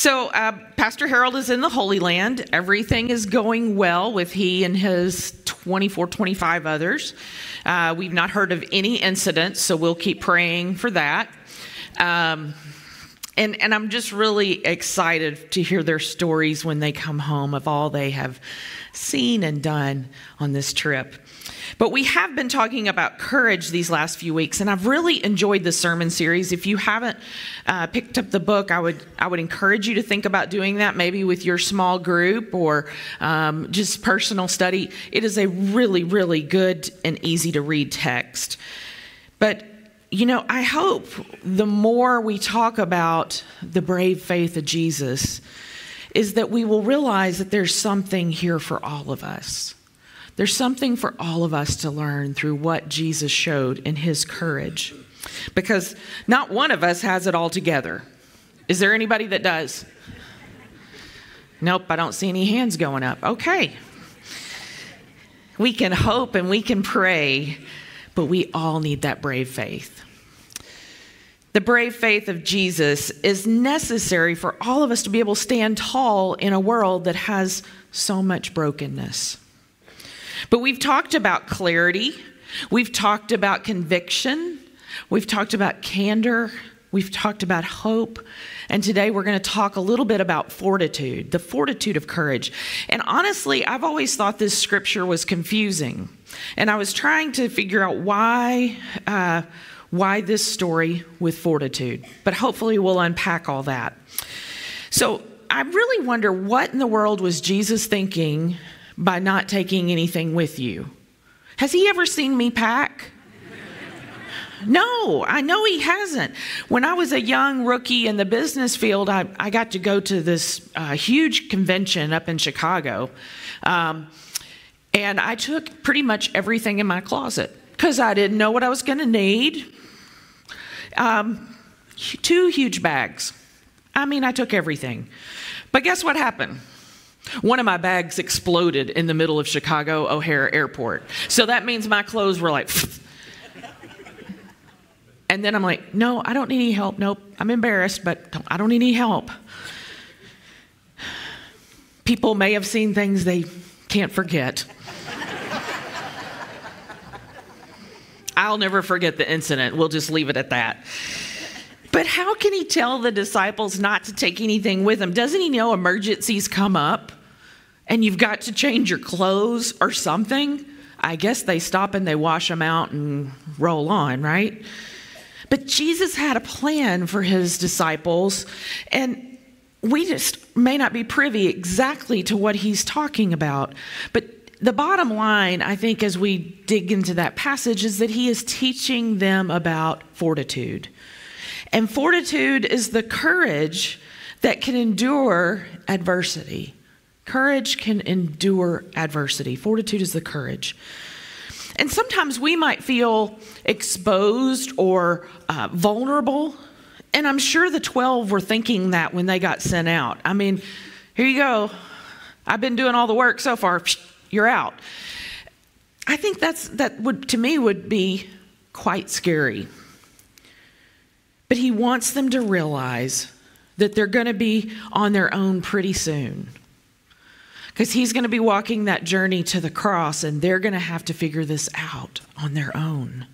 So, uh, Pastor Harold is in the Holy Land. Everything is going well with he and his 24, 25 others. Uh, we've not heard of any incidents, so we'll keep praying for that. Um, and, and I'm just really excited to hear their stories when they come home of all they have seen and done on this trip. But we have been talking about courage these last few weeks, and I've really enjoyed the sermon series. If you haven't uh, picked up the book, I would I would encourage you to think about doing that, maybe with your small group or um, just personal study. It is a really really good and easy to read text. But you know, I hope the more we talk about the brave faith of Jesus, is that we will realize that there's something here for all of us. There's something for all of us to learn through what Jesus showed in his courage. Because not one of us has it all together. Is there anybody that does? Nope, I don't see any hands going up. Okay. We can hope and we can pray, but we all need that brave faith. The brave faith of Jesus is necessary for all of us to be able to stand tall in a world that has so much brokenness. But we've talked about clarity, we've talked about conviction, we've talked about candor, we've talked about hope, and today we're going to talk a little bit about fortitude, the fortitude of courage. And honestly, I've always thought this scripture was confusing, and I was trying to figure out why. Uh, why this story with fortitude? But hopefully, we'll unpack all that. So, I really wonder what in the world was Jesus thinking by not taking anything with you. Has he ever seen me pack? No, I know he hasn't. When I was a young rookie in the business field, I, I got to go to this uh, huge convention up in Chicago. Um, and I took pretty much everything in my closet because I didn't know what I was going to need. Um, two huge bags. I mean, I took everything. But guess what happened? One of my bags exploded in the middle of Chicago O'Hare Airport. So that means my clothes were like. and then I'm like, no, I don't need any help. Nope, I'm embarrassed, but I don't need any help. People may have seen things they can't forget. I'll never forget the incident. We'll just leave it at that. But how can he tell the disciples not to take anything with them? Doesn't he know emergencies come up and you've got to change your clothes or something? I guess they stop and they wash them out and roll on, right? But Jesus had a plan for his disciples, and we just may not be privy exactly to what he's talking about. But the bottom line, I think, as we dig into that passage, is that he is teaching them about fortitude. And fortitude is the courage that can endure adversity. Courage can endure adversity. Fortitude is the courage. And sometimes we might feel exposed or uh, vulnerable. And I'm sure the 12 were thinking that when they got sent out. I mean, here you go. I've been doing all the work so far. You're out. I think that's that would to me would be quite scary. But he wants them to realize that they're going to be on their own pretty soon. Because he's going to be walking that journey to the cross and they're going to have to figure this out on their own.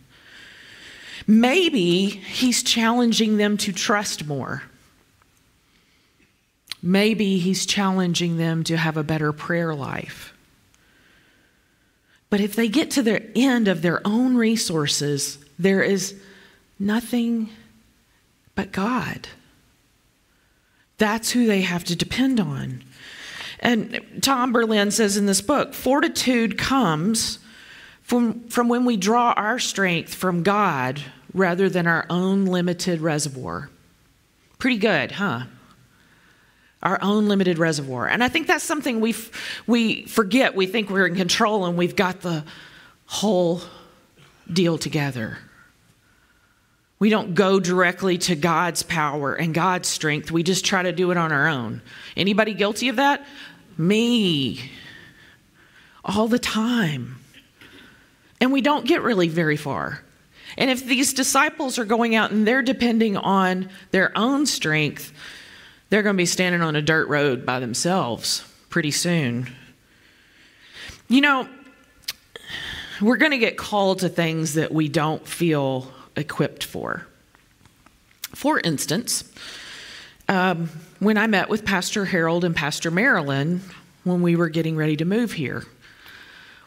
Maybe he's challenging them to trust more. Maybe he's challenging them to have a better prayer life. But if they get to the end of their own resources, there is nothing but God. That's who they have to depend on. And Tom Berlin says in this book fortitude comes from, from when we draw our strength from God rather than our own limited reservoir. Pretty good, huh? Our own limited reservoir. And I think that's something we, we forget. We think we're in control and we've got the whole deal together. We don't go directly to God's power and God's strength. We just try to do it on our own. Anybody guilty of that? Me. All the time. And we don't get really very far. And if these disciples are going out and they're depending on their own strength, they're going to be standing on a dirt road by themselves pretty soon. You know, we're going to get called to things that we don't feel equipped for. For instance, um, when I met with Pastor Harold and Pastor Marilyn when we were getting ready to move here,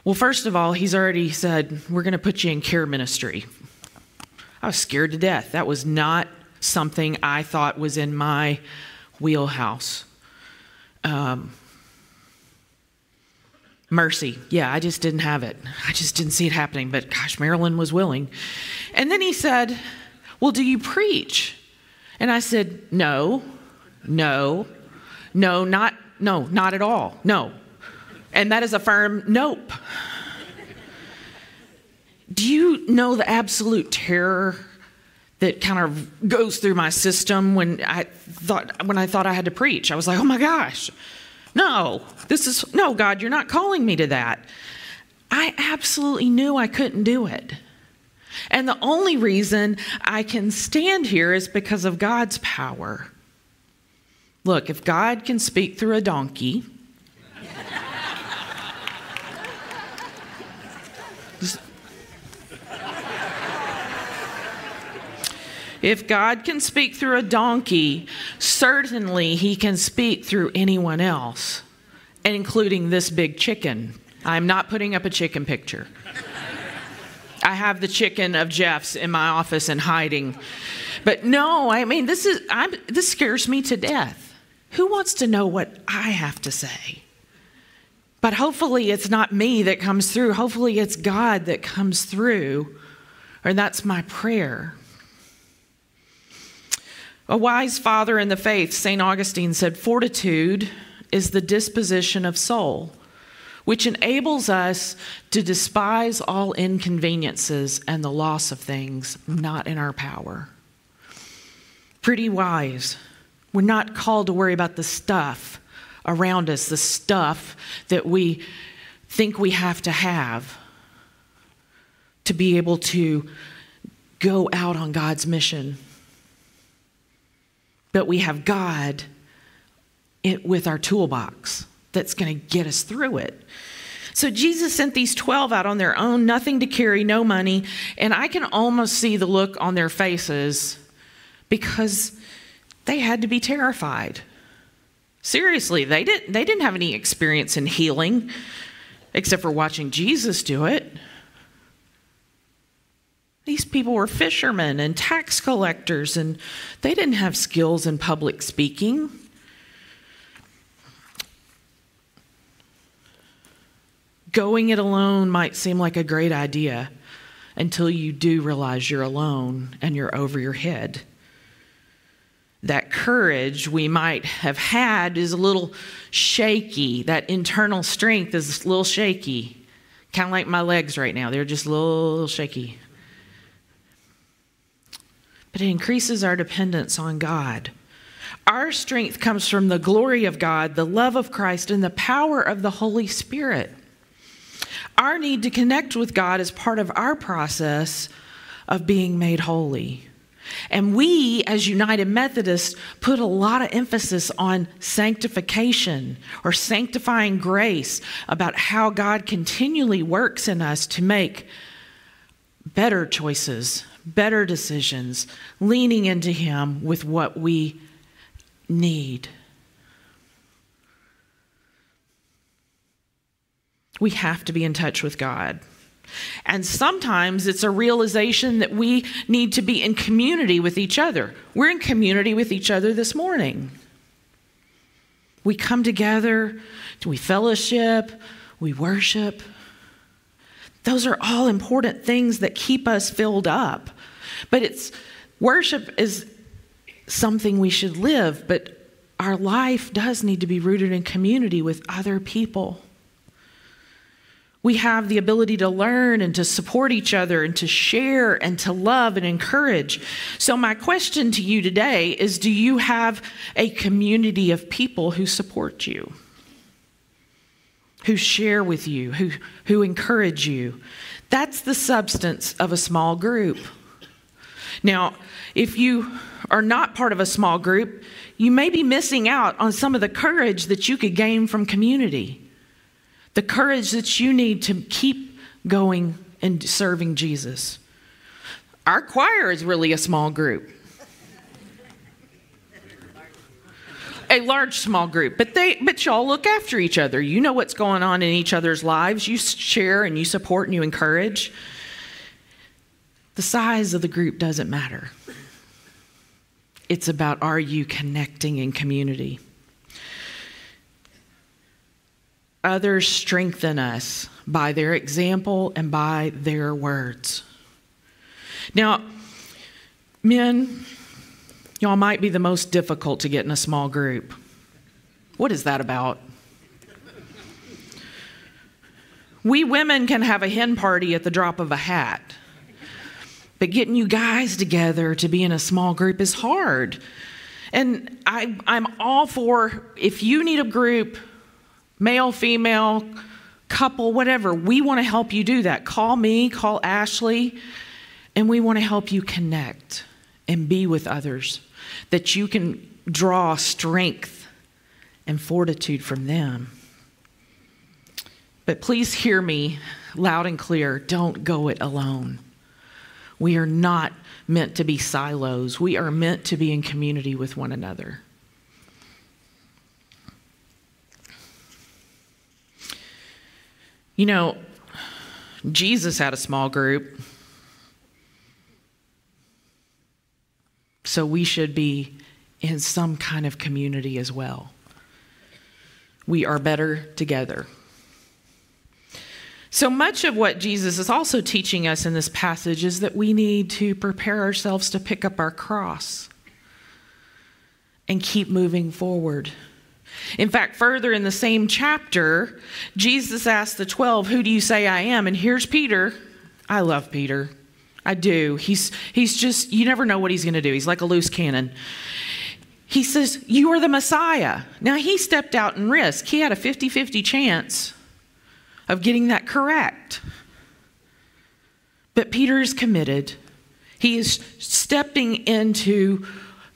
well, first of all, he's already said, We're going to put you in care ministry. I was scared to death. That was not something I thought was in my wheelhouse. Um, mercy. Yeah, I just didn't have it. I just didn't see it happening. But gosh, Marilyn was willing. And then he said, Well, do you preach? And I said, No, no, no, not, no, not at all. No. And that is a firm nope. do you know the absolute terror that kind of goes through my system when I thought when I thought I had to preach? I was like, "Oh my gosh. No. This is no, God, you're not calling me to that." I absolutely knew I couldn't do it. And the only reason I can stand here is because of God's power. Look, if God can speak through a donkey, if God can speak through a donkey, certainly he can speak through anyone else, including this big chicken. I'm not putting up a chicken picture. I have the chicken of Jeff's in my office and hiding. But no, I mean this is I'm, this scares me to death. Who wants to know what I have to say? But hopefully it's not me that comes through. Hopefully it's God that comes through. Or that's my prayer. A wise father in the faith, St. Augustine said, Fortitude is the disposition of soul which enables us to despise all inconveniences and the loss of things not in our power. Pretty wise. We're not called to worry about the stuff around us, the stuff that we think we have to have to be able to go out on God's mission. But we have God with our toolbox that's going to get us through it. So Jesus sent these 12 out on their own, nothing to carry, no money, and I can almost see the look on their faces because they had to be terrified. Seriously, they didn't they didn't have any experience in healing except for watching Jesus do it. These people were fishermen and tax collectors and they didn't have skills in public speaking. Going it alone might seem like a great idea until you do realize you're alone and you're over your head. That courage we might have had is a little shaky. That internal strength is a little shaky. Kind of like my legs right now, they're just a little shaky. But it increases our dependence on God. Our strength comes from the glory of God, the love of Christ, and the power of the Holy Spirit. Our need to connect with God is part of our process of being made holy. And we, as United Methodists, put a lot of emphasis on sanctification or sanctifying grace, about how God continually works in us to make better choices, better decisions, leaning into Him with what we need. We have to be in touch with God. And sometimes it's a realization that we need to be in community with each other. We're in community with each other this morning. We come together, we fellowship, we worship. Those are all important things that keep us filled up. But it's worship is something we should live, but our life does need to be rooted in community with other people. We have the ability to learn and to support each other and to share and to love and encourage. So, my question to you today is Do you have a community of people who support you, who share with you, who, who encourage you? That's the substance of a small group. Now, if you are not part of a small group, you may be missing out on some of the courage that you could gain from community. The courage that you need to keep going and serving Jesus. Our choir is really a small group. A large small group but they but y'all look after each other. You know what's going on in each other's lives. You share and you support and you encourage. The size of the group doesn't matter. It's about are you connecting in community? Others strengthen us by their example and by their words. Now men Y'all might be the most difficult to get in a small group. What is that about? We women can have a hen party at the drop of a hat. But getting you guys together to be in a small group is hard. And I, am all for if you need a group, male, female, couple, whatever, we want to help you do that. Call me, call Ashley, and we want to help you connect and be with others that you can draw strength and fortitude from them. But please hear me loud and clear don't go it alone. We are not meant to be silos, we are meant to be in community with one another. You know, Jesus had a small group. So we should be in some kind of community as well. We are better together. So much of what Jesus is also teaching us in this passage is that we need to prepare ourselves to pick up our cross and keep moving forward. In fact, further in the same chapter, Jesus asked the 12, Who do you say I am? And here's Peter. I love Peter. I do. He's, he's just, you never know what he's going to do. He's like a loose cannon. He says, You are the Messiah. Now, he stepped out and risked. He had a 50 50 chance of getting that correct. But Peter is committed. He is stepping into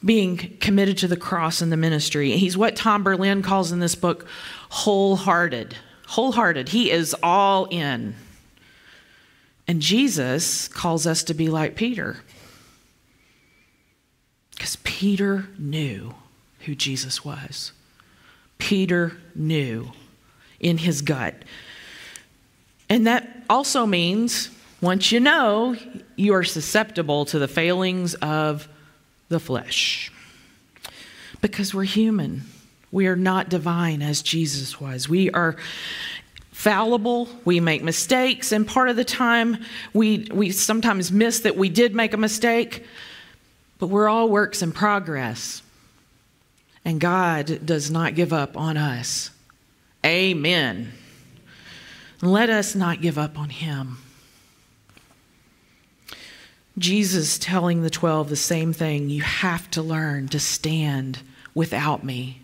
being committed to the cross and the ministry. He's what Tom Berlin calls in this book wholehearted. Wholehearted. He is all in. And Jesus calls us to be like Peter. Because Peter knew who Jesus was. Peter knew in his gut. And that also means once you know, you are susceptible to the failings of the flesh. Because we're human. We are not divine as Jesus was. We are fallible, we make mistakes, and part of the time we, we sometimes miss that we did make a mistake, but we're all works in progress. And God does not give up on us. Amen. Let us not give up on Him. Jesus telling the 12 the same thing you have to learn to stand without me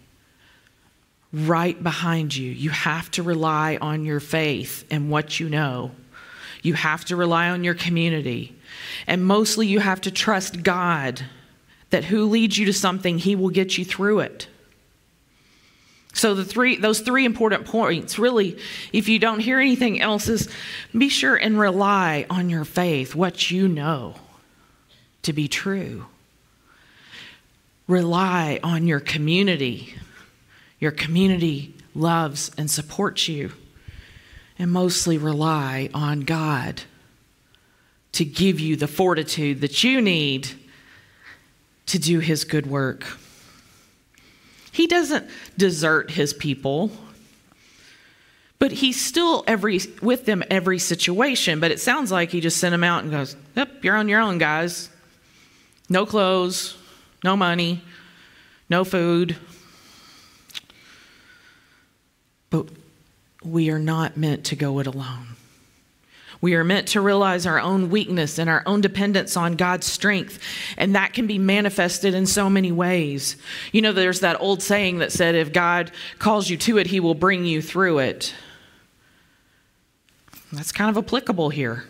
right behind you. You have to rely on your faith and what you know. You have to rely on your community. And mostly you have to trust God that who leads you to something, he will get you through it. So the three those three important points really if you don't hear anything else is be sure and rely on your faith, what you know to be true. Rely on your community your community loves and supports you, and mostly rely on God to give you the fortitude that you need to do His good work. He doesn't desert His people. But he's still every with them every situation. But it sounds like he just sent them out and goes, "Yep, you're on your own, guys. No clothes, no money, no food, but we are not meant to go it alone. We are meant to realize our own weakness and our own dependence on God's strength, and that can be manifested in so many ways. You know, there's that old saying that said, if God calls you to it, he will bring you through it. That's kind of applicable here.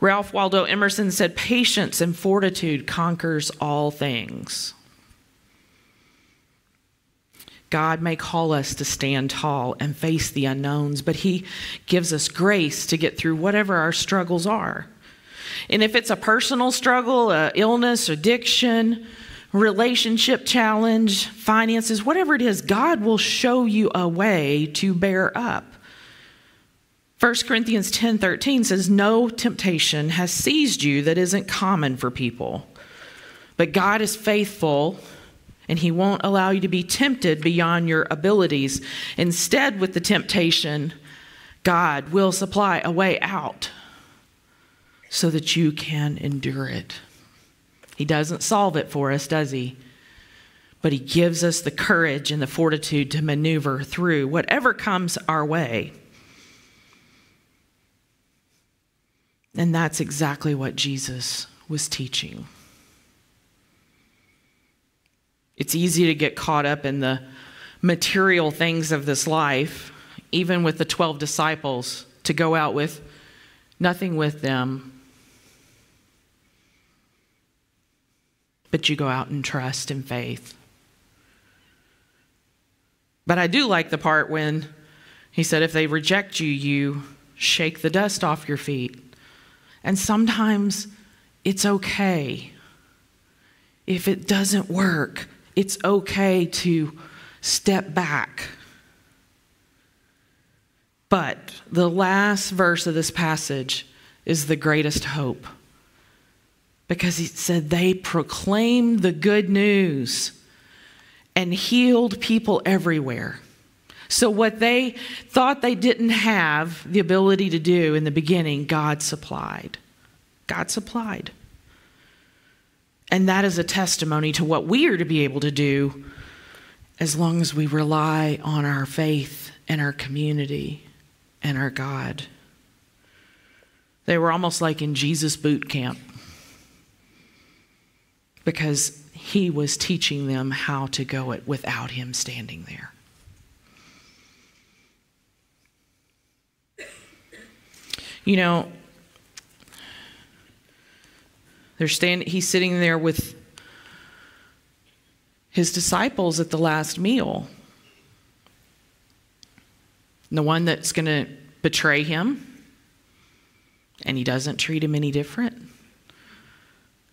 Ralph Waldo Emerson said, Patience and fortitude conquers all things. God may call us to stand tall and face the unknowns, but He gives us grace to get through whatever our struggles are. And if it's a personal struggle, a illness, addiction, relationship challenge, finances, whatever it is, God will show you a way to bear up. 1 Corinthians 10:13 says no temptation has seized you that isn't common for people. But God is faithful and he won't allow you to be tempted beyond your abilities. Instead, with the temptation, God will supply a way out so that you can endure it. He doesn't solve it for us, does he? But he gives us the courage and the fortitude to maneuver through whatever comes our way. And that's exactly what Jesus was teaching. It's easy to get caught up in the material things of this life, even with the 12 disciples, to go out with nothing with them. But you go out in trust and faith. But I do like the part when he said, if they reject you, you shake the dust off your feet. And sometimes it's okay if it doesn't work it's okay to step back. But the last verse of this passage is the greatest hope because he said they proclaimed the good news and healed people everywhere. So, what they thought they didn't have the ability to do in the beginning, God supplied. God supplied. And that is a testimony to what we are to be able to do as long as we rely on our faith and our community and our God. They were almost like in Jesus' boot camp because he was teaching them how to go it without him standing there. You know, they're stand, he's sitting there with his disciples at the last meal. The one that's going to betray him, and he doesn't treat him any different.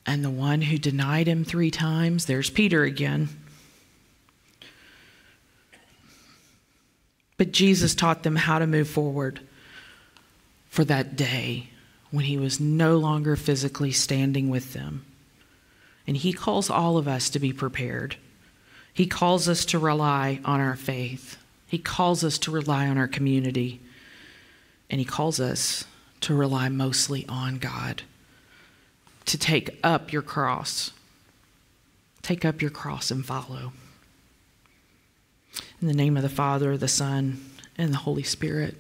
And the one who denied him three times, there's Peter again. But Jesus taught them how to move forward for that day when he was no longer physically standing with them. And he calls all of us to be prepared. He calls us to rely on our faith. He calls us to rely on our community. And he calls us to rely mostly on God. To take up your cross. Take up your cross and follow. In the name of the Father, the Son, and the Holy Spirit.